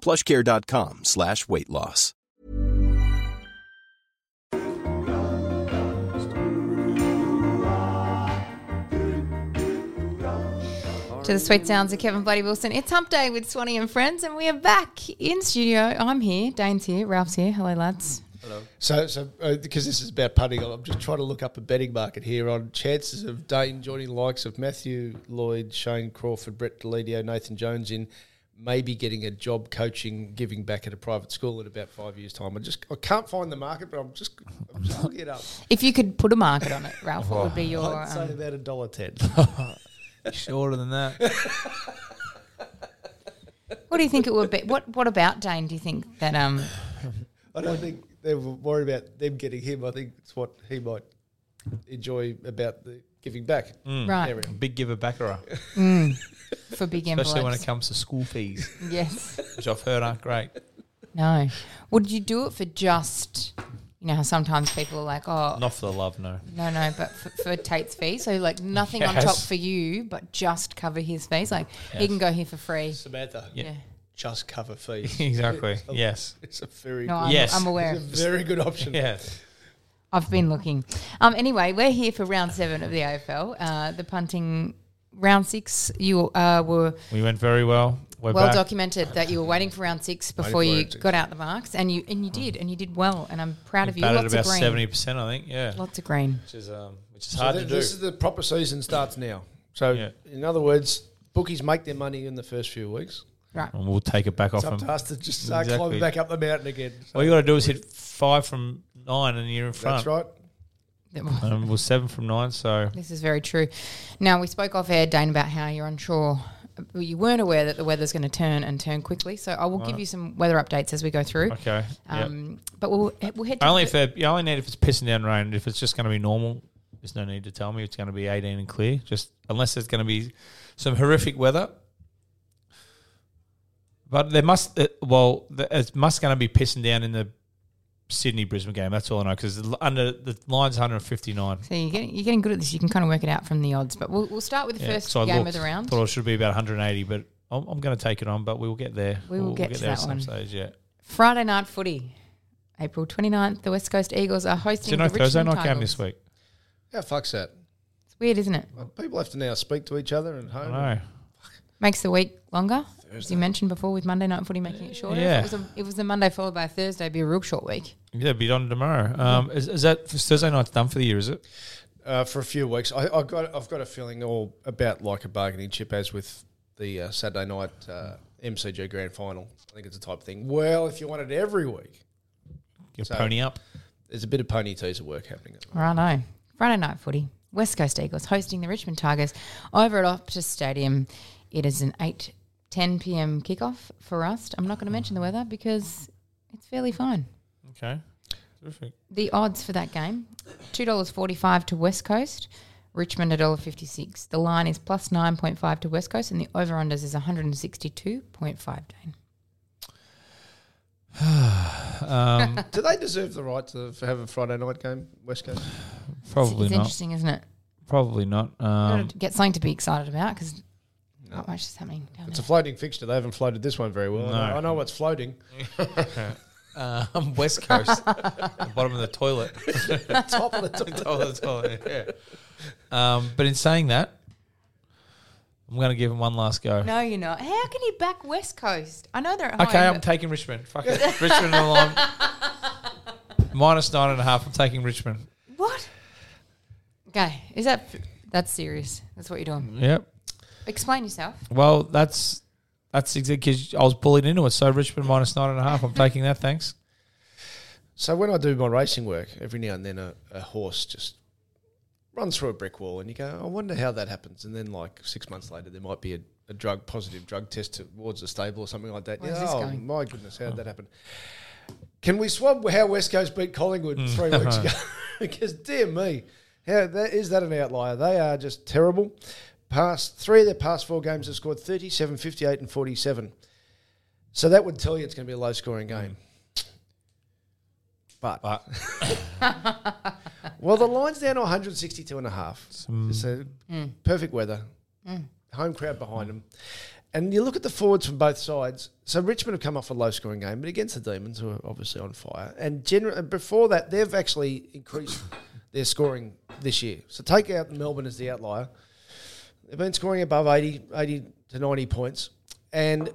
plushcare.com slash weight loss. To the sweet sounds of Kevin Bloody Wilson. It's Hump Day with Swanee and friends, and we are back in studio. I'm here, Dane's here, Ralph's here. Hello, lads. Hello. So, so uh, because this is about punting, I'm just trying to look up a betting market here on chances of Dane joining the likes of Matthew Lloyd, Shane Crawford, Brett Deledio, Nathan Jones in maybe getting a job coaching, giving back at a private school in about five years' time. I just I can't find the market, but I'm just I'm just looking it up. If you could put a market on it, Ralph, what would be your. I'd say Um, about a dollar ten. Shorter than that. what do you think it would be? What What about Dane? Do you think that um I don't think they're worried about them getting him. I think it's what he might enjoy about the giving back. Mm. right area. Big giver backerer, mm. for big especially when it comes to school fees, yes. which I've heard aren't great. No. Would you do it for just? You know how sometimes people are like, oh, Not for the love, no. no, no, but for, for Tate's fee. So like nothing on top Yes. for you, but just cover his fees. Like he can go here for free. Samantha, Yeah. just cover fees. Exactly. yes. It's a very No, I'm, Yes. I'm aware. it's a very good option. Yeah. I've been looking. Um, anyway, we're here for round seven of the AFL. Uh, the punting round six. You uh, were We went very well. We're well back. documented that you were waiting for round six before you round six. got out the marks, and you and you did, and you did well, and I'm proud of you. Lots about seventy percent, I think. Yeah, lots of green. which is um, which is So hard th- to do. this is the proper season starts now. So, Yeah. in other words, bookies make their money in the first few weeks. Right. and we'll take it back off It's up them. to us to just start Exactly. climbing back up the mountain again. So All you got to do is hit five from nine, and you're in front. that's right. And we're seven from nine, so This is very true. Now we spoke off air, Dane, about how you're unsure. well, You weren't aware that the weather's going to turn and turn quickly, so I will give you some weather updates as we go through. okay. yep. Um, But we'll we'll head to Only the- if they're- you only need if it's pissing down rain. If it's just going to be normal, there's no need to tell me it's going to be 18 and clear. Just unless there's going to be some horrific weather. But there must uh, well, the- it must going to be pissing down in the Sydney Brisbane game. That's all I know because under the line's 159. So you're getting, you're getting good at this. You can kind of work it out from the odds. But we'll, we'll start with the Yeah, first so game looked, of the round. Thought it should be about 180, but I'm, I'm going to take it on. But we will get there. We will We'll get to there that at some one. stage. Yeah. Friday night footy, April 29th. The West Coast Eagles are hosting So no the Thursday Richmond night game this week. Yeah, fuck's that. It's weird, isn't it? Well, People have to now speak to each other at I home. know. Makes the week longer, as you mentioned before, with Monday night footy making it shorter. Yeah. If it was a, if it was a Monday followed by a Thursday, it'd be a real short week. Yeah, be on tomorrow. Um, is, is that Thursday night's done for the year? Is it? Uh, for a few weeks, I, I've got I've got a feeling all about like a bargaining chip as with the uh, Saturday night uh, MCG Grand Final. I think it's a type of thing. Well, if you want it every week, Get So- pony up. there's a bit of pony teaser work happening. Righto. Friday night footy. West Coast Eagles hosting the Richmond Tigers over at Optus Stadium. It is an 8 10 p.m. kickoff for us. I'm not going to mention the weather because it's fairly fine. Okay. Terrific. The odds for that game $2.45 to West Coast, Richmond $1.56. The line is plus 9.5 to West Coast, and the over unders is 162.5. Dane. Um, Do they deserve the right to have a Friday night game, West Coast? probably it's not. interesting, isn't it? Probably not. Um, get something to be excited about because not much is happening down It's a floating fixture. They haven't floated this one very well. I know- No. I know what's floating. Um, West Coast, the bottom of the toilet. Top of the top. Top of the toilet, yeah. Um, but in saying that, I'm going to give him one last go. No, you're not. How can you back West Coast? I know they're at Okay, home, I'm taking Richmond. Fuck it. Richmond and line. Minus nine and a half. I'm taking Richmond. what? Okay, is that that's serious? That's what you're doing. Yep. Explain yourself. Well, that's that's exactly because I was bullied into it. So Richmond minus nine and a half. I'm taking that. Thanks. So when I do my racing work, every now and then a, a horse just runs through a brick wall, and you go, "I wonder how that happens." And then, like six months later, there might be a, a drug positive drug test towards the stable or something like that. Where's Yeah, this oh going? my goodness, how did oh. that happen? Can we swab how West Coast beat Collingwood mm. three weeks ago? because dear me, how that is that an outlier? They are just terrible. Past three of their past four games have scored 37, 58, and 47. So that would tell you it's going to be a low scoring game. But But well, the line's down to 162 and a half. It's a mm. perfect weather. Mm. Home crowd behind them. And you look at the forwards from both sides. So Richmond have come off a low scoring game, but against the Demons, who are obviously on fire. And gener- before that, they've actually increased their scoring this year. So take out Melbourne as the outlier. They've been scoring above 80, 80 to 90 points. And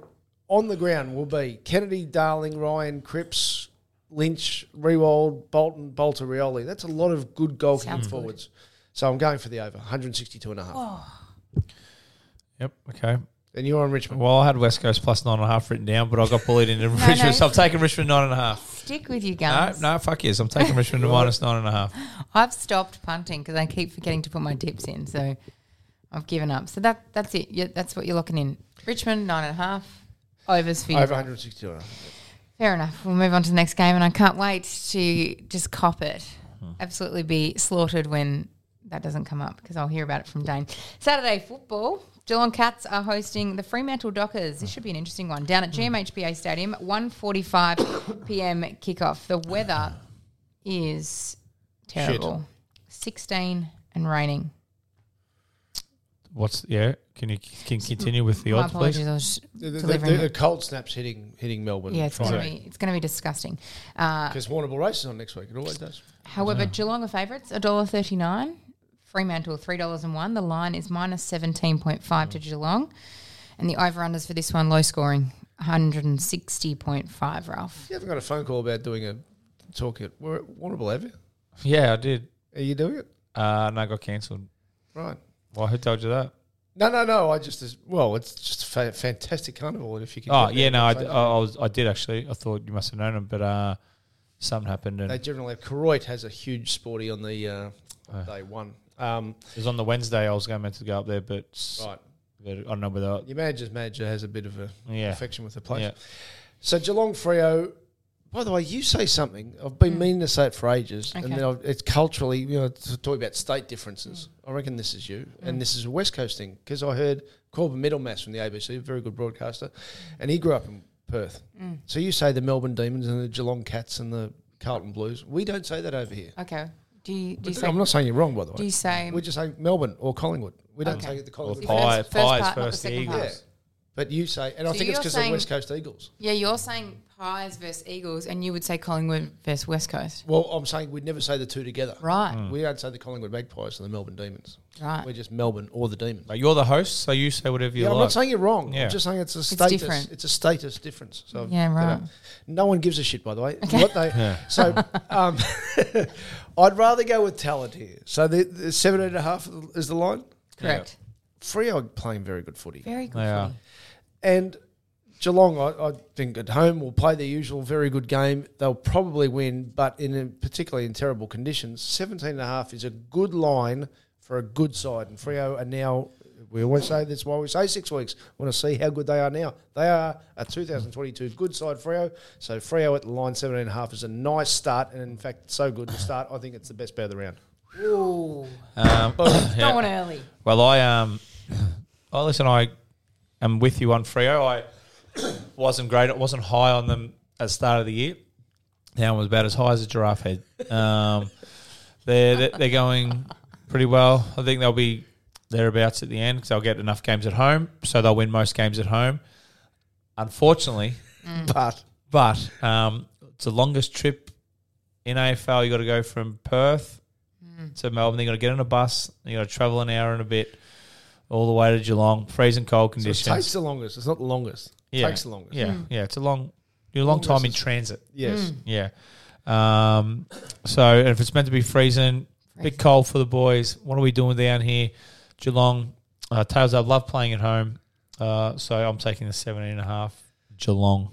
on the ground will be Kennedy, Darling, Ryan, Cripps, Lynch, Riewoldt, Bolton, Bolter, Rioli. That's a lot of good goal kicking good. forwards. So I'm going for the over, 162 and a half. Oh. yep. Okay. And you're on Richmond. Well, I had West Coast plus nine and a half written down, but I got bullied into Richmond, no. so I'm taking Richmond nine and a half. Stick with your No, guns. no, fuck yes. I'm taking Richmond to minus nine and a half. I've stopped punting because I keep forgetting to put my tips in, so I've given up. So that that's it. Yeah, that's what you're locking in. Richmond nine and a half. Overs for you. Over 162 and. Fair enough. We'll move on to the next game, and I can't wait to just cop it. Hmm. Absolutely be slaughtered when that doesn't come up because I'll hear about it from Dane. Saturday football. Geelong Cats are hosting the Fremantle Dockers. This should be an interesting one. Down at hmm. GMHBA Stadium, 1.45 p.m. kickoff. The weather is terrible. 16 and raining. What's yeah? Can you can you continue with the My odds, please? apologies. I was The, the, delivering the, it. the cold snaps hitting hitting Melbourne. Yeah, it's going to be it's going to be disgusting. Uh, Because Warrnambool Race is on next week. It always does. However, Geelong are favourites, $1.39. Fremantle, $3.01. The line is minus 17.5 to Geelong. And the over-unders for this one, low scoring, 160.5, Ralph. You haven't got a phone call about doing a talk at War- Warrnambool, have you? Yeah, I did. Are you doing it? Uh, no, I got cancelled. Right. Well, who told you that? No, no, no. I just well. It's just a fa- fantastic carnival, and if you can. Oh get yeah, there no, I, d- Facebook. I was I did actually. I thought you must have known him, but uh, something happened and They generally have. Koroit has a huge sporty on the uh, Uh. day one. Um, it was on the Wednesday. I was going meant to go up there, but, s- right. but I don't know whether. Your manager's manager has a bit of a Yeah. affection with the place. Yeah. So Geelong Freo. By the way, you say something. I've been mm. meaning to say it for ages, and Okay. then I've, it's culturally, you know, to talk about state differences. Mm. I reckon this is you, and mm. this is a West Coast thing because I heard Corbin Middlemas from the ABC, a very good broadcaster, and he grew up in Perth. So you say the Melbourne Demons and the Geelong Cats and the Carlton Blues. We don't say that over here. Okay. Do you, do you say, I'm not saying you're wrong, by the way. do you say we just say Melbourne or Collingwood. We don't Okay. say the Collingwood. If pie, it's first pies part, not the first, the Eagles. part. Yeah. But you say, and I So think it's because of saying- West Coast Eagles. Yeah, you're saying Pies versus Eagles, and you would say Collingwood versus West Coast. Well, I'm saying we'd never say the two together. Right, We don't say the Collingwood Magpies and the Melbourne Demons. right. We're just Melbourne or the Demons. But you're the host, so you say whatever you yeah, I'm not saying you're wrong. Yeah. I'm just saying it's a status. It's, different. a status difference. So Yeah, you right. know, no one gives a shit, by the way. What they so um, I'd rather go with talent here. So the, the seven and a half is the line. Correct. Freo are playing very good footy. Very good. They are. Footy. And Geelong, I, I think at home will play their usual very good game. They'll probably win, but in a, particularly in terrible conditions. 17 and a half is a good line for a good side. And Freo are now, we always say that's why we say six weeks. We want to see how good they are now. They are a 2022 good side, Freo. So Freo at the line 17 and a half is a nice start. And in fact, so good to start. I think it's the best bet of the round. Ooh. Um, yeah. Don't want early. Well, I um, oh listen, I am with you on Freo. I wasn't great. It wasn't high on them at the start of the year. Now I'm about as high as a giraffe head. Um, they're they're- they're going pretty well. I think they'll be thereabouts at the end because they'll get enough games at home, so they'll win most games at home. Unfortunately, But but um, it's the longest trip in AFL. You got to go from Perth to Melbourne. You got to get on a bus. You got to travel an hour and a bit all the way to Geelong. Freezing cold So it conditions. takes the longest. It's not the longest. It yeah, takes the longest. Yeah, yeah. It's a long, you're a long Longest time in transit. Yes. Yeah. Um, so and if it's meant to be freezing, bit cold for the boys. What are we doing down here? Geelong. Uh, Tails, I love playing at home. Uh, so I'm taking the 17 and a half. Geelong.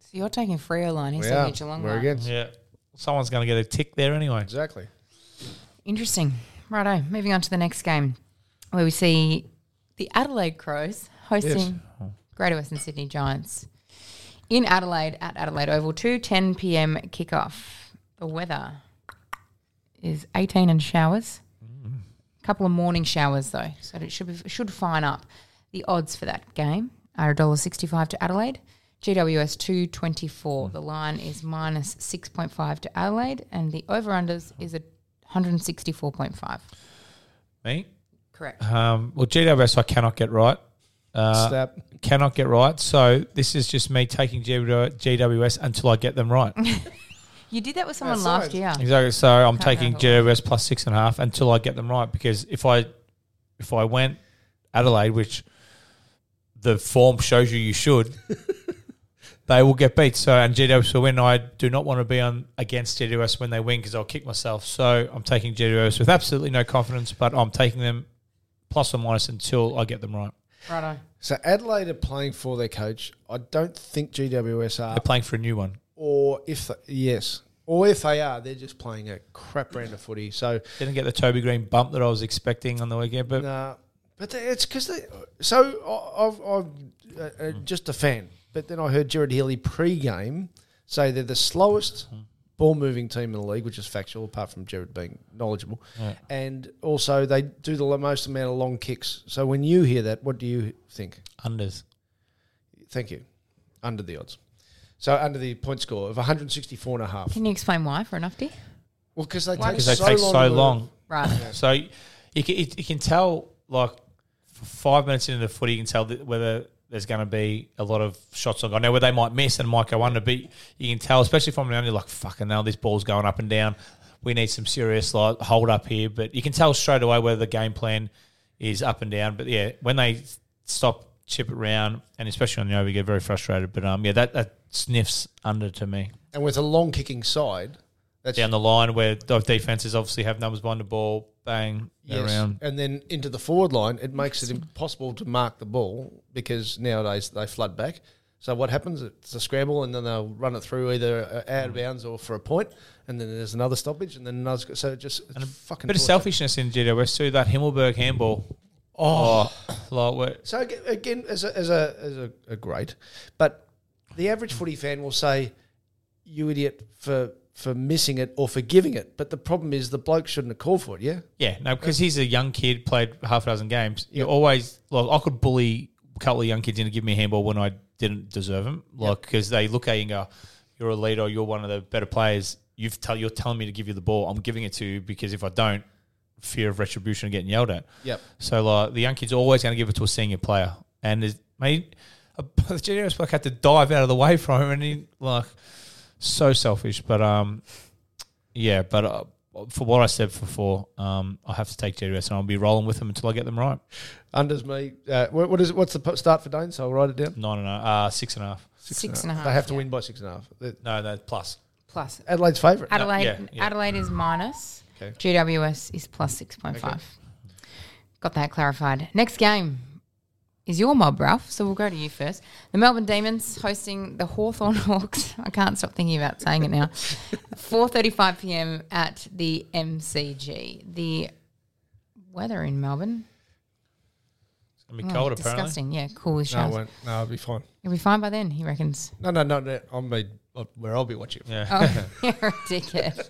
So you're taking Freo line. He's We taking Geelong We're line. against. Yeah. Someone's going to get a tick there anyway. Exactly. Interesting. Righto. Moving on to the next game, where we see the Adelaide Crows hosting Greater Western Sydney Giants in Adelaide at Adelaide Oval. 2 10 p.m. kickoff. The weather is 18 and showers. A couple of morning showers though, so it should be, should fine up. The odds for that game are $1.65 to Adelaide. GWS 224. Mm. The line is minus 6.5 to Adelaide, and the over unders is at 164.5. Me? Correct. Um, well, GWS I cannot get right. Uh, Snap. cannot get right. So this is just me taking GWS until I get them right. You did that with someone That's last right. year. Exactly. So I'm Can't taking handle GWS plus six and a half until I get them right. Because if I if I went Adelaide, which the form shows you you should, they will get beat. So and GWS will win. I do not want to be on against GWS when they win because I'll kick myself. So I'm taking GWS with absolutely no confidence, but I'm taking them plus or minus until I get them right. Righto. So Adelaide are playing for their coach. I don't think GWS are, They're playing for a new one. or if they, yes, or if they are, they're just playing a crap brand of footy. So Didn't get the Toby Greene bump that I was expecting on the weekend, but Nah, but it's because they. So I- I've, I'm uh, uh, just a fan, but then I heard Gerard Healy pre-game say they're the slowest ball-moving team in the league, which is factual, apart from Gerard being knowledgeable, and also they do the most amount of long kicks. So when you hear that, what do you think? unders. Thank you. Under the odds. So under the point score of 164 and a half. Can you explain why for an ufty? Well, because they take they so take long. so long. Right. So you can, you can tell, like, f- five minutes into the footy, you can tell that whether there's going to be a lot of shots on goal. Now, where they might miss and might go under, but you can tell, especially from the you're like, fucking hell, this ball's going up and down. We need some serious like, hold up here. But you can tell straight away whether the game plan is up and down. But yeah, when they stop, chip it round, and especially on the over, get very frustrated. But um, yeah, that, that sniffs under to me. And with a long kicking side, that's Down the line where the defenses obviously have numbers behind the ball, bang, Yes. around. And then into the forward line, it makes it impossible to mark the ball because nowadays they flood back. So what happens? It's a scramble, and then they'll run it through either out of bounds or for a point, and then there's another stoppage, and then another. So just it's fucking bit of selfishness in GWS too. That Himmelberg handball. Oh, oh like where, So again, as a as a as a, a great, but the average footy fan will say, "You idiot for for missing it or for giving it." But the problem is the bloke shouldn't have called for it. Yeah, yeah, no, because he's a young kid, played half a dozen games. You always like I could bully a couple of young kids into giving me a handball when I didn't deserve them, like because they look at you and go, "You're a leader. You're one of the better players. You've tell you're telling me to give you the ball. I'm giving it to you because if I don't, fear of retribution and getting yelled at." Yep. So like the young kid's always going to give it to a senior player, and there's mate, a, the GWS bloke had to dive out of the way from him, and he like so selfish. But um, yeah, but uh, for what I said before, um, I have to take GWS, and I'll be rolling with them until I get them right. unders me. Uh, what, what is what's the start for Dane? So I'll write it down. Nine and a, uh, six and a half. Six and a half. They have to yeah. win by six and a half. The- No, no, plus. Plus. Adelaide's favourite. Adelaide, yeah, yeah. Adelaide is minus. Okay. GWS is plus 6.5. Got that clarified. Next game is your mob, Ralph. So we'll go to you first. The Melbourne Demons hosting the Hawthorn Hawks. I can't stop thinking about saying it now. 4.35 p.m. at the MCG. The weather in Melbourne. It's gonna be oh, cold apparently. Disgusting. Yeah, cool as No, I No, I'll be fine. It'll be fine by then, he reckons. No, no, no, no. I'll be where I'll be watching. Yeah. Oh, you're a dickhead.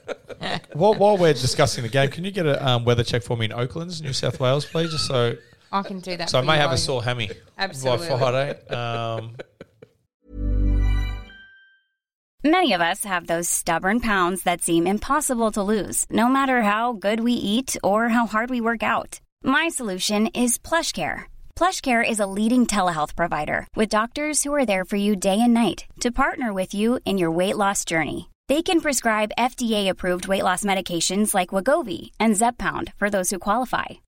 while, while we're discussing the game, can you get a um, weather check for me in Oaklands, New South Wales, please? Just so, I can do that so I may you have while a sore hammy Absolutely. by Friday. Um, Many of us have those stubborn pounds that seem impossible to lose, no matter how good we eat or how hard we work out. My solution is PlushCare. PlushCare is a leading telehealth provider with doctors who are there for you day and night to partner with you in your weight loss journey. They can prescribe FDA-approved weight loss medications like Wegovy and Zepbound for those who qualify.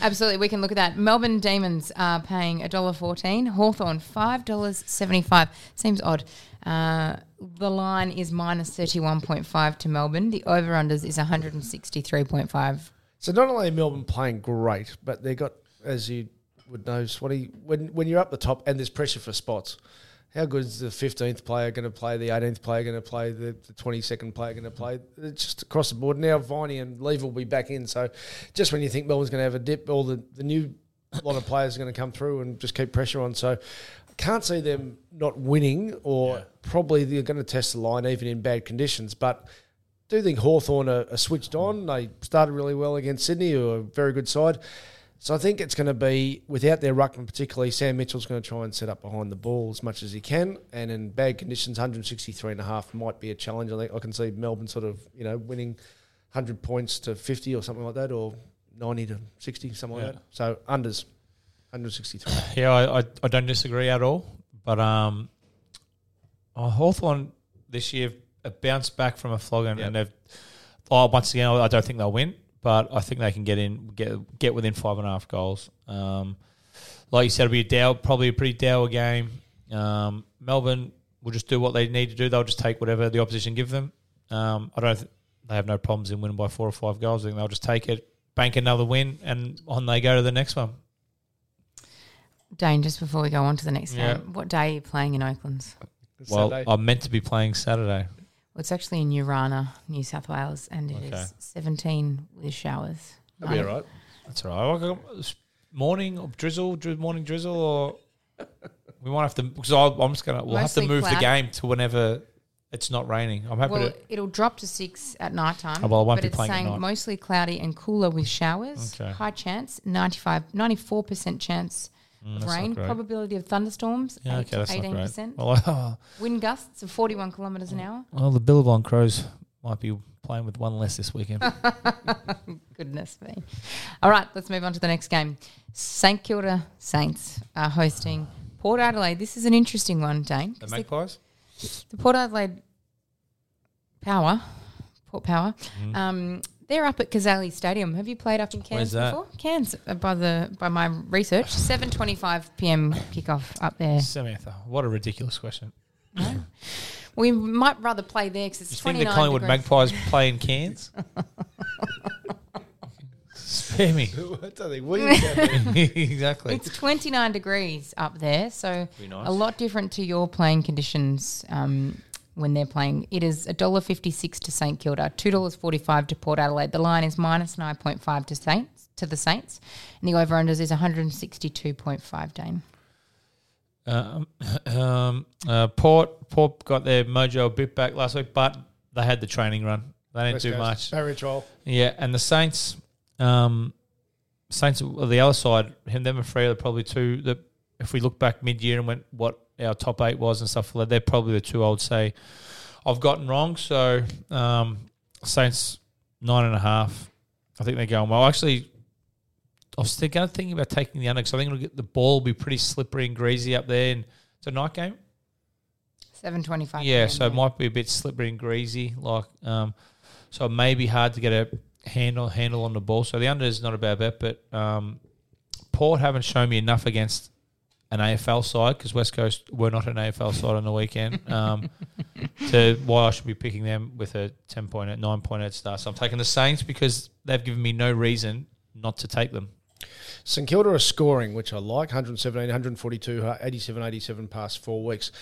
Absolutely, we can look at that. Melbourne Demons are paying $1.14. Hawthorn $5.75. Seems odd. Uh, the line is minus 31.5 to Melbourne. The over-unders is 163.5. So not only Melbourne playing great, but they got, as you would know, Swatty, when when you're up the top and there's pressure for spots, how good is the 15th player going to play, the 18th player going to play, the, the 22nd player going to play? It's just across the board. Now Viney and Lever will be back in. So just when you think Melbourne's going to have a dip, all the, the new lot of players are going to come through and just keep pressure on. So I can't see them not winning or probably they're going to test the line even in bad conditions. But do think Hawthorn are, are switched on. They started really well against Sydney, who are a very good side. So I think it's going to be, without their ruckman particularly, Sam Mitchell's going to try and set up behind the ball as much as he can. And in bad conditions, 163 and a half might be a challenge. I think I can see Melbourne sort of, you know, winning 100 points to 50 or something like that, or 90 to 60, something Yeah. like that. So unders, 163. Yeah, I, I, I don't disagree at all. But um, oh, Hawthorn this year have bounced back from a flogging, and they've. Oh, once again, I don't think they'll win, but I think they can get in, get get within five and a half goals. Um, like you said, it'll be a dow, probably a pretty dour game. Um, Melbourne will just do what they need to do. They'll just take whatever the opposition give them. Um, I don't. Th- they have no problems in winning by four or five goals. I think they'll just take it, bank another win, and on they go to the next one. Dane, just before we go on to the next Yeah. game, what day are you playing in Oaklands? Well, Saturday. I'm meant to be playing Saturday. Well, it's actually in Urana, New South Wales, and it is Okay. 17 with showers. That'll be um, all right. That's all right. Well, I got- Morning or drizzle, dri- morning drizzle, or we might have to because I'm just gonna we'll have Mostly to move the cloud. game to whenever it's not raining. I'm happy Well, to. it'll drop to six at night time. Oh, well, I won't but be it's playing at saying night. mostly cloudy and cooler with showers. Okay. High chance, 95, 94% chance Mm, of rain. Probability of thunderstorms, Yeah, 8 okay, that's to not great. 18%. Well, Wind gusts of 41 kilometres Mm. an hour. well, the Billabong Crows might be playing with one less this weekend. Goodness me. All right, let's move on to the next game. St Kilda Saints are hosting Port Adelaide. This is an interesting one, Dane. the, Magpies. the Port Adelaide Power, Port Power, Mm-hmm. um, they're up at Cazalys Stadium. Have you played up in Cairns that? before? Cairns, uh, by the by my research, seven twenty-five p.m. kickoff up there. Samantha, what a ridiculous question. We might rather play there because it's You it's think the twenty-nine Collingwood degrees. Magpies play in Cairns? Spare me. What are they? Williams down there. exactly. It's 29 degrees up there, so nice. a lot different to your playing conditions um, when they're playing. It is $1.56 to St Kilda, $2.45 to Port Adelaide. The line is minus 9.5 to Saints to the Saints, and the over-unders is 162.5, Dane. Um, um, uh, Port Port got their mojo a bit back last week, but they had the training run. They didn't West do Coast. much. Barrier trial. Yeah, and the Saints, um, Saints on the other side, him, them, and Freo are probably two that if we look back mid year and went what our top eight was and stuff like that, they're probably the two I would say I've gotten wrong. So um, Saints nine and a half. I think they're going well. Actually, I was thinking, thinking about taking the under because I think it'll get the ball will be pretty slippery and greasy up there, and it's a night game. 7.25 Yeah, so it might be a bit slippery and greasy, like um, so it may be hard to get a handle handle on the ball. So the under is not a bad bet, but um, Port haven't shown me enough against an AFL side because West Coast were not an AFL side on the weekend. Um, to why I should be picking them with a ten point at nine point head start. So I'm taking the Saints because they've given me no reason not to take them. St Kilda are scoring, which I like 117, 142, 87, 87 past four weeks.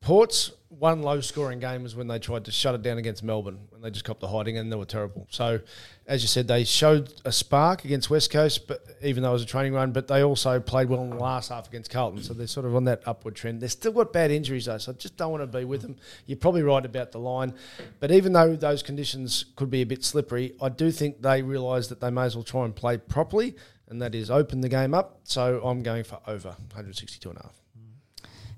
Port's one low scoring game was when they tried to shut it down against Melbourne when they just copped the hiding and they were terrible. So, as you said, they showed a spark against West Coast, but even though it was a training run, but they also played well in the last half against Carlton. So they're sort of on that upward trend. They've still got bad injuries though, so I just don't want to be with them. You're probably right about the line, but even though those conditions could be a bit slippery, I do think they realise that they may as well try and play properly, and that is open the game up. So I'm going for over 162 and a half.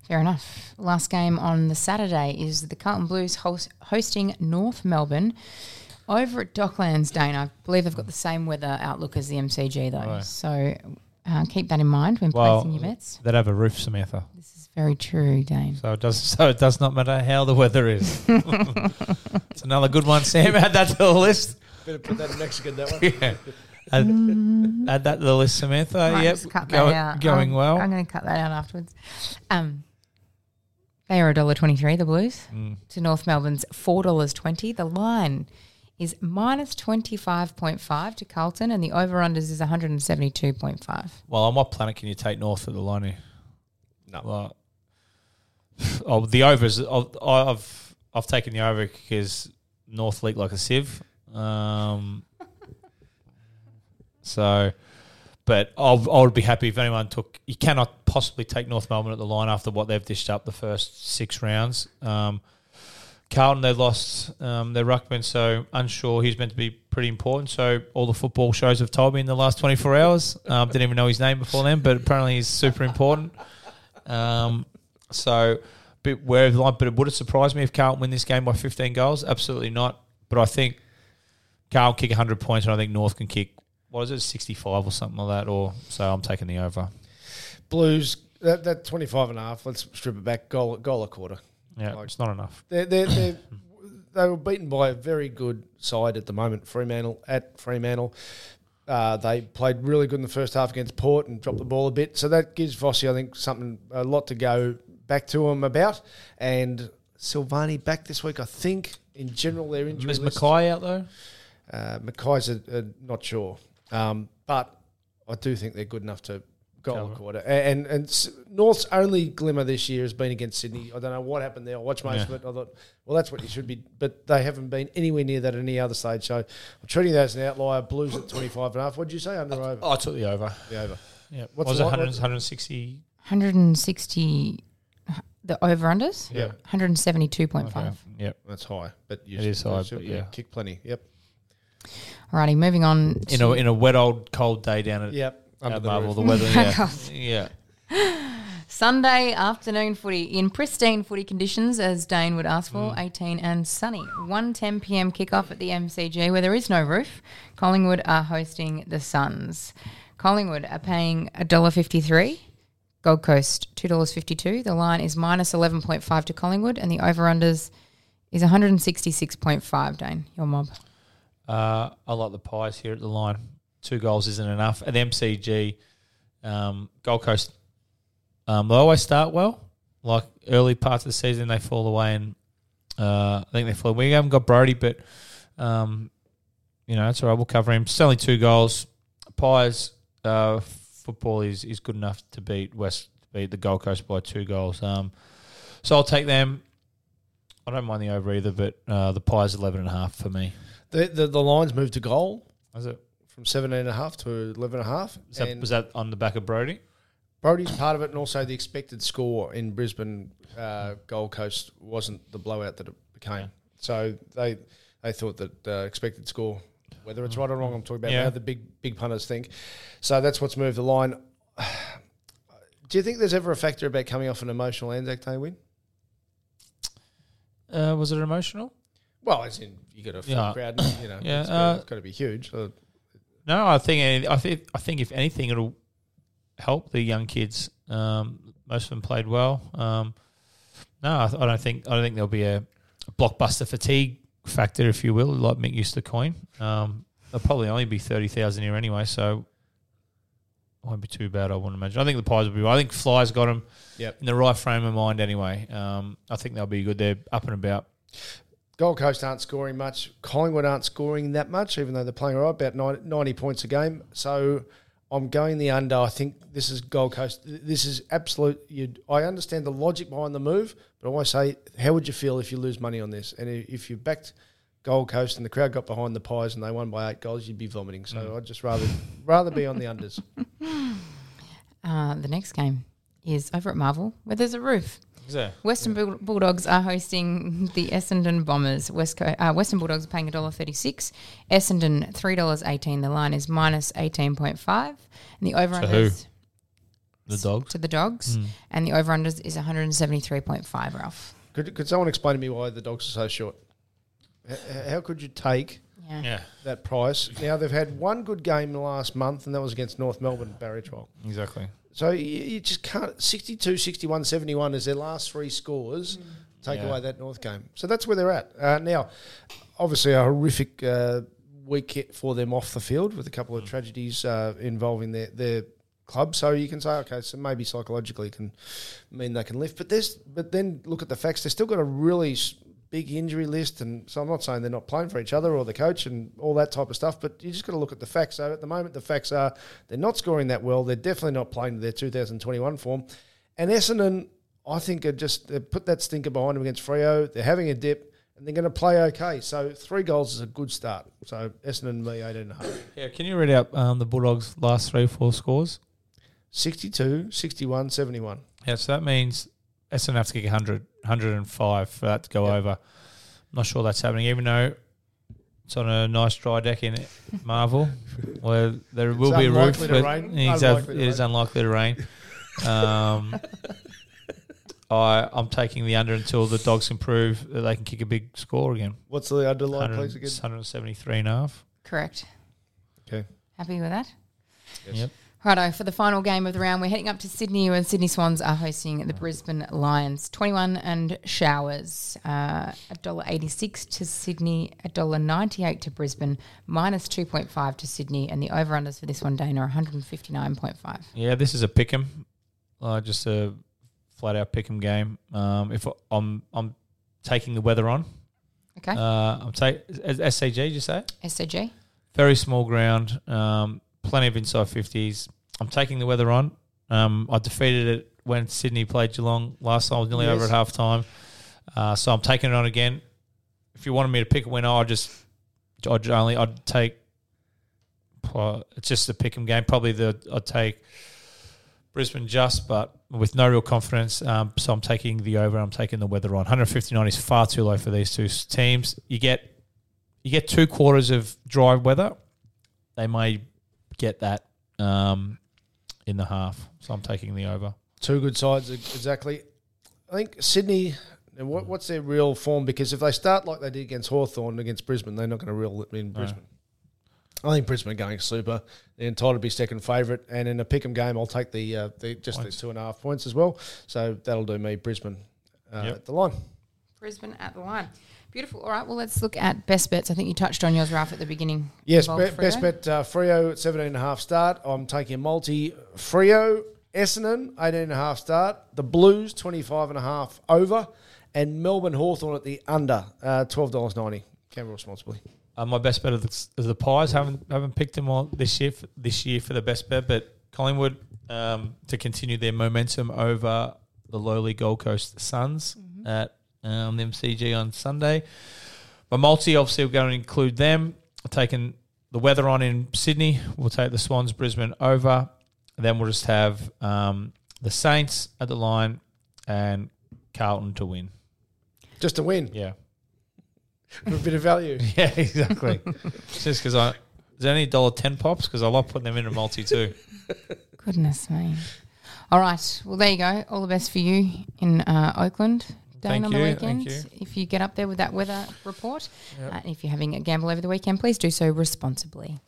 Fair enough. Last game on the Saturday is the Carlton Blues host, hosting North Melbourne over at Docklands, Dane. I believe they've got the same weather outlook as the MCG, though. Right. So uh, keep that in mind when Well, placing your bets. they'd have a roof, Samantha. This is very true, Dane. So it does. So it does not matter how the weather is. it's another good one, Sam. Add that to the list. Better put that in Mexican, that one. Yeah. Add, add that to the list, Samantha. Might yep, just cut go- out. going I'm, well. I'm going to cut that out afterwards. Um, they are $1.23, the Blues, Mm. to North Melbourne's $4.20. The line is minus 25.5 to Carlton, and the over-unders is 172.5. Well, on what planet can you take North at the line here? No. Well, oh, the overs. I've I've, I've taken the over because North leak like a sieve. Um, so, but I'll, I would be happy if anyone took. You cannot possibly take North Melbourne at the line after what they've dished up the first six rounds. Um, Carlton, they lost um, their ruckman, so unsure. He's meant to be pretty important. So all the football shows have told me in the last 24 hours. Um, didn't even know his name before then, but apparently he's super important. Um, so, bit wary of the line, but it would have surprised me if Carlton win this game by 15 goals. Absolutely not. But I think Carlton kick 100 points, and I think North can kick what is it, 65 or something like that. Or so I'm taking the over. Blues, that, that 25 and a half, let's strip it back, goal, goal a quarter. Yeah, Like- it's not enough. They're, they're, they're, they were beaten by a very good side at the moment, Fremantle, at Fremantle. Uh, they played really good in the first half against Port and dropped the ball a bit. So that gives Vossi, I think, something, a lot to go back to him about. And Silvagni back this week, I think. In general, their injury Is McKay out though? Uh, McKay's a, a, not sure, um, but I do think they're good enough to goal a quarter. A- And and North's only glimmer this year has been against Sydney. I don't know what happened there. I watched most Yeah. of it. I thought, well, that's what you should be, but they haven't been anywhere near that at any other stage. So I'm treating that as an outlier. Blues at 25 and a half. What did you say? Under or over? Oh, I took the over. The over. Yeah, What's was it line? 100, What's- 160, 160? the over-unders? Yeah. 172.5. Okay. Yep. That's high, but you It is high, should but yeah. kick plenty. Yep. Alrighty, moving on. In a in a wet old cold day down at Yep. Under at the Marvel, roof. the weather. Yeah, God. yeah. Sunday afternoon footy in pristine footy conditions, as Dane would ask Mm. for, 18 and sunny. 1.10 p.m. kickoff at the MCG where there is no roof. Collingwood are hosting the Suns. Collingwood are paying $1.53. Gold Coast, $2.52. The line is minus 11.5 to Collingwood, and the over-unders is 166.5, Dane, your mob. Uh, I like the Pies here at the line. Two goals isn't enough. At the MCG, um, Gold Coast, um, they always start well. Like early parts of the season, they fall away, and uh, I think they fall. We haven't got Brody, but um, you know it's all right. We'll cover him. It's only two goals. Pies uh, football is, is good enough to beat West, beat the Gold Coast by two goals. Um, so I'll take them. I don't mind the over either, but uh, the Pies eleven and a half for me. The, the, the lines moved to goal Was it? From 17 and a half to 11 and a half. Was that, was that on the back of Brody? Brody's part of it, and also the expected score in Brisbane uh, Gold Coast wasn't the blowout that it became. So they they thought that uh, expected score, whether it's right or wrong, I'm talking about Yeah. how the big big punters think. So that's what's moved the line. Do you think there's ever a factor about coming off an emotional Anzac Day win? Uh, was it emotional? Well, as in you got a full Yeah. crowd, and, you know, Yeah, it's uh, got to be huge. Uh, No, I think I think I think if anything, it'll help the young kids. Um, most of them played well. Um, no, I, I don't think I don't think there'll be a, blockbuster fatigue factor, if you will, like Mick used to coin. Um, there'll probably only be thirty thousand here anyway, so it won't be too bad. I wouldn't imagine. I think the Pies will be. I think Fly's got them Yep. in the right frame of mind anyway. Um, I think they'll be good. They're up and about. Gold Coast aren't scoring much. Collingwood aren't scoring that much, even though they're playing all right, about 90, 90 points a game. So I'm going the under. I think this is Gold Coast. This is absolute. You, I understand the logic behind the move, but I always say, how would you feel if you lose money on this? And if you backed Gold Coast and the crowd got behind the Pies and they won by eight goals, you'd be vomiting. So I'd just rather rather be on the unders. Uh, the next game is over at Marvel, where there's a roof. Is there? Western Bull- Bulldogs are hosting the Essendon Bombers. West Co- uh, Western Bulldogs are paying $1.36. Essendon $3.18. The line is minus 18.5. And the over To who? unders The dogs. to the dogs. And the over unders is 173.5, Ralph. Could, could someone explain to me why the dogs are so short? H- h- How could you take Yeah. Yeah, that price? Now they've had one good game in the last month, and that was against North Melbourne barrier trial. exactly. So you, you just can't 62, 61, 71 is their last three scores. Take Yeah. away that North game, so that's where they're at uh, now. Obviously, a horrific uh, week for them off the field with a couple of tragedies uh, involving their their club. So you can say, okay, so maybe psychologically can mean they can lift, but there's but then look at the facts. They've still got a really s- big injury list, and so I'm not saying they're not playing for each other or the coach and all that type of stuff, but you just got to look at the facts. So at the moment, the facts are they're not scoring that well. They're definitely not playing to their 2021 form, and Essendon, I think, are just they put that stinker behind them against Freo. They're having a dip. And they're going to play okay. So three goals is a good start. So Essendon, me, 18 and a half. Yeah, can you read out um, the Bulldogs' last three, four scores? 62, 61, 71. Yeah, so that means Essendon have to kick 100, 105 for that to go over. I'm not sure that's happening, even though it's on a nice dry deck in Marvel, where there will be a roof. to but rain. Exactly, Unlikely to it is rain. unlikely to rain. Um, I, I'm taking the under until the dogs can prove that they can kick a big score again. What's the underline, 100 please, again? 173 and a half. Correct. Okay. Happy with that? Yep. Righto, for the final game of the round, we're heading up to Sydney where Sydney Swans are hosting the Brisbane Lions. 21 and showers, uh, $1.86 to Sydney, $1.98 to Brisbane, minus 2.5 to Sydney, and the over-unders for this one, Dana, are 159.5. Yeah, this is a pick 'em, uh, just a flat out pick 'em game. Um, if I'm I'm taking the weather on, Okay? uh, I'm taking SCG. Did you say SCG? very small ground, um, plenty of inside fifties. I'm taking the weather on. Um, I defeated it when Sydney played Geelong last time. I was nearly over at half time, uh, so I'm taking it on again. If you wanted me to pick a winner, I'd just I'd only I'd take. It's just a pick 'em game. Probably the I'd take Brisbane just, but with no real confidence. Um, so I'm taking the over. I'm taking the weather on. 159 is far too low for these two teams. You get you get two quarters of dry weather. They may get that um, in the half. So I'm taking the over. Two good sides, exactly. I think Sydney, and what, what's their real form? Because if they start like they did against Hawthorn against Brisbane, they're not going to reel it in Brisbane. I think Brisbane are going super. They're entitled to be second favourite. And in a pick 'em game, I'll take the, uh, the just Points. the two and a half points as well. So that'll do me, Brisbane uh, Yep. at the line. Brisbane at the line. Beautiful. All right, well, let's look at best bets. I think you touched on yours, Ralph, at the beginning. Yes, Involved be, best bet uh, Freo at 17 and a half start. I'm taking multi Freo, Essendon 18 and a half start, the Blues 25 and a half over, and Melbourne Hawthorn at the under uh, $12.90. Camera responsibly. Uh, my best bet of the, is the Pies. haven't haven't picked them all this year for, this year for the best bet, but Collingwood um, to continue their momentum over the lowly Gold Coast Suns at um, the MCG on Sunday. My multi obviously we're going to include them. Taking the weather on in Sydney, we'll take the Swans Brisbane over. Then we'll just have um, the Saints at the line and Carlton to win. Just to win Yeah. for a bit of value. Yeah, exactly. Just because I, is there any dollar ten pops? Because I love putting them in a multi too. Goodness me. All right. Well, there you go. All the best for you in uh, Oakland. Dane Thank on the you, weekend. thank you. If you get up there with that weather report, uh, if you're having a gamble over the weekend, please do so responsibly.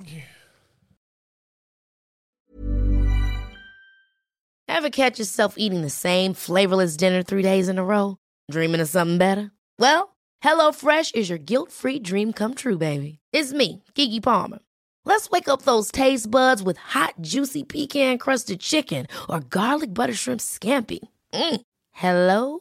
Ever catch yourself eating the same flavorless dinner three days in a row? Dreaming of something better? Well, HelloFresh is your guilt free dream come true, baby. It's me, Keke Palmer. Let's wake up those taste buds with hot, juicy pecan crusted chicken or garlic butter shrimp scampi. Mm. Hello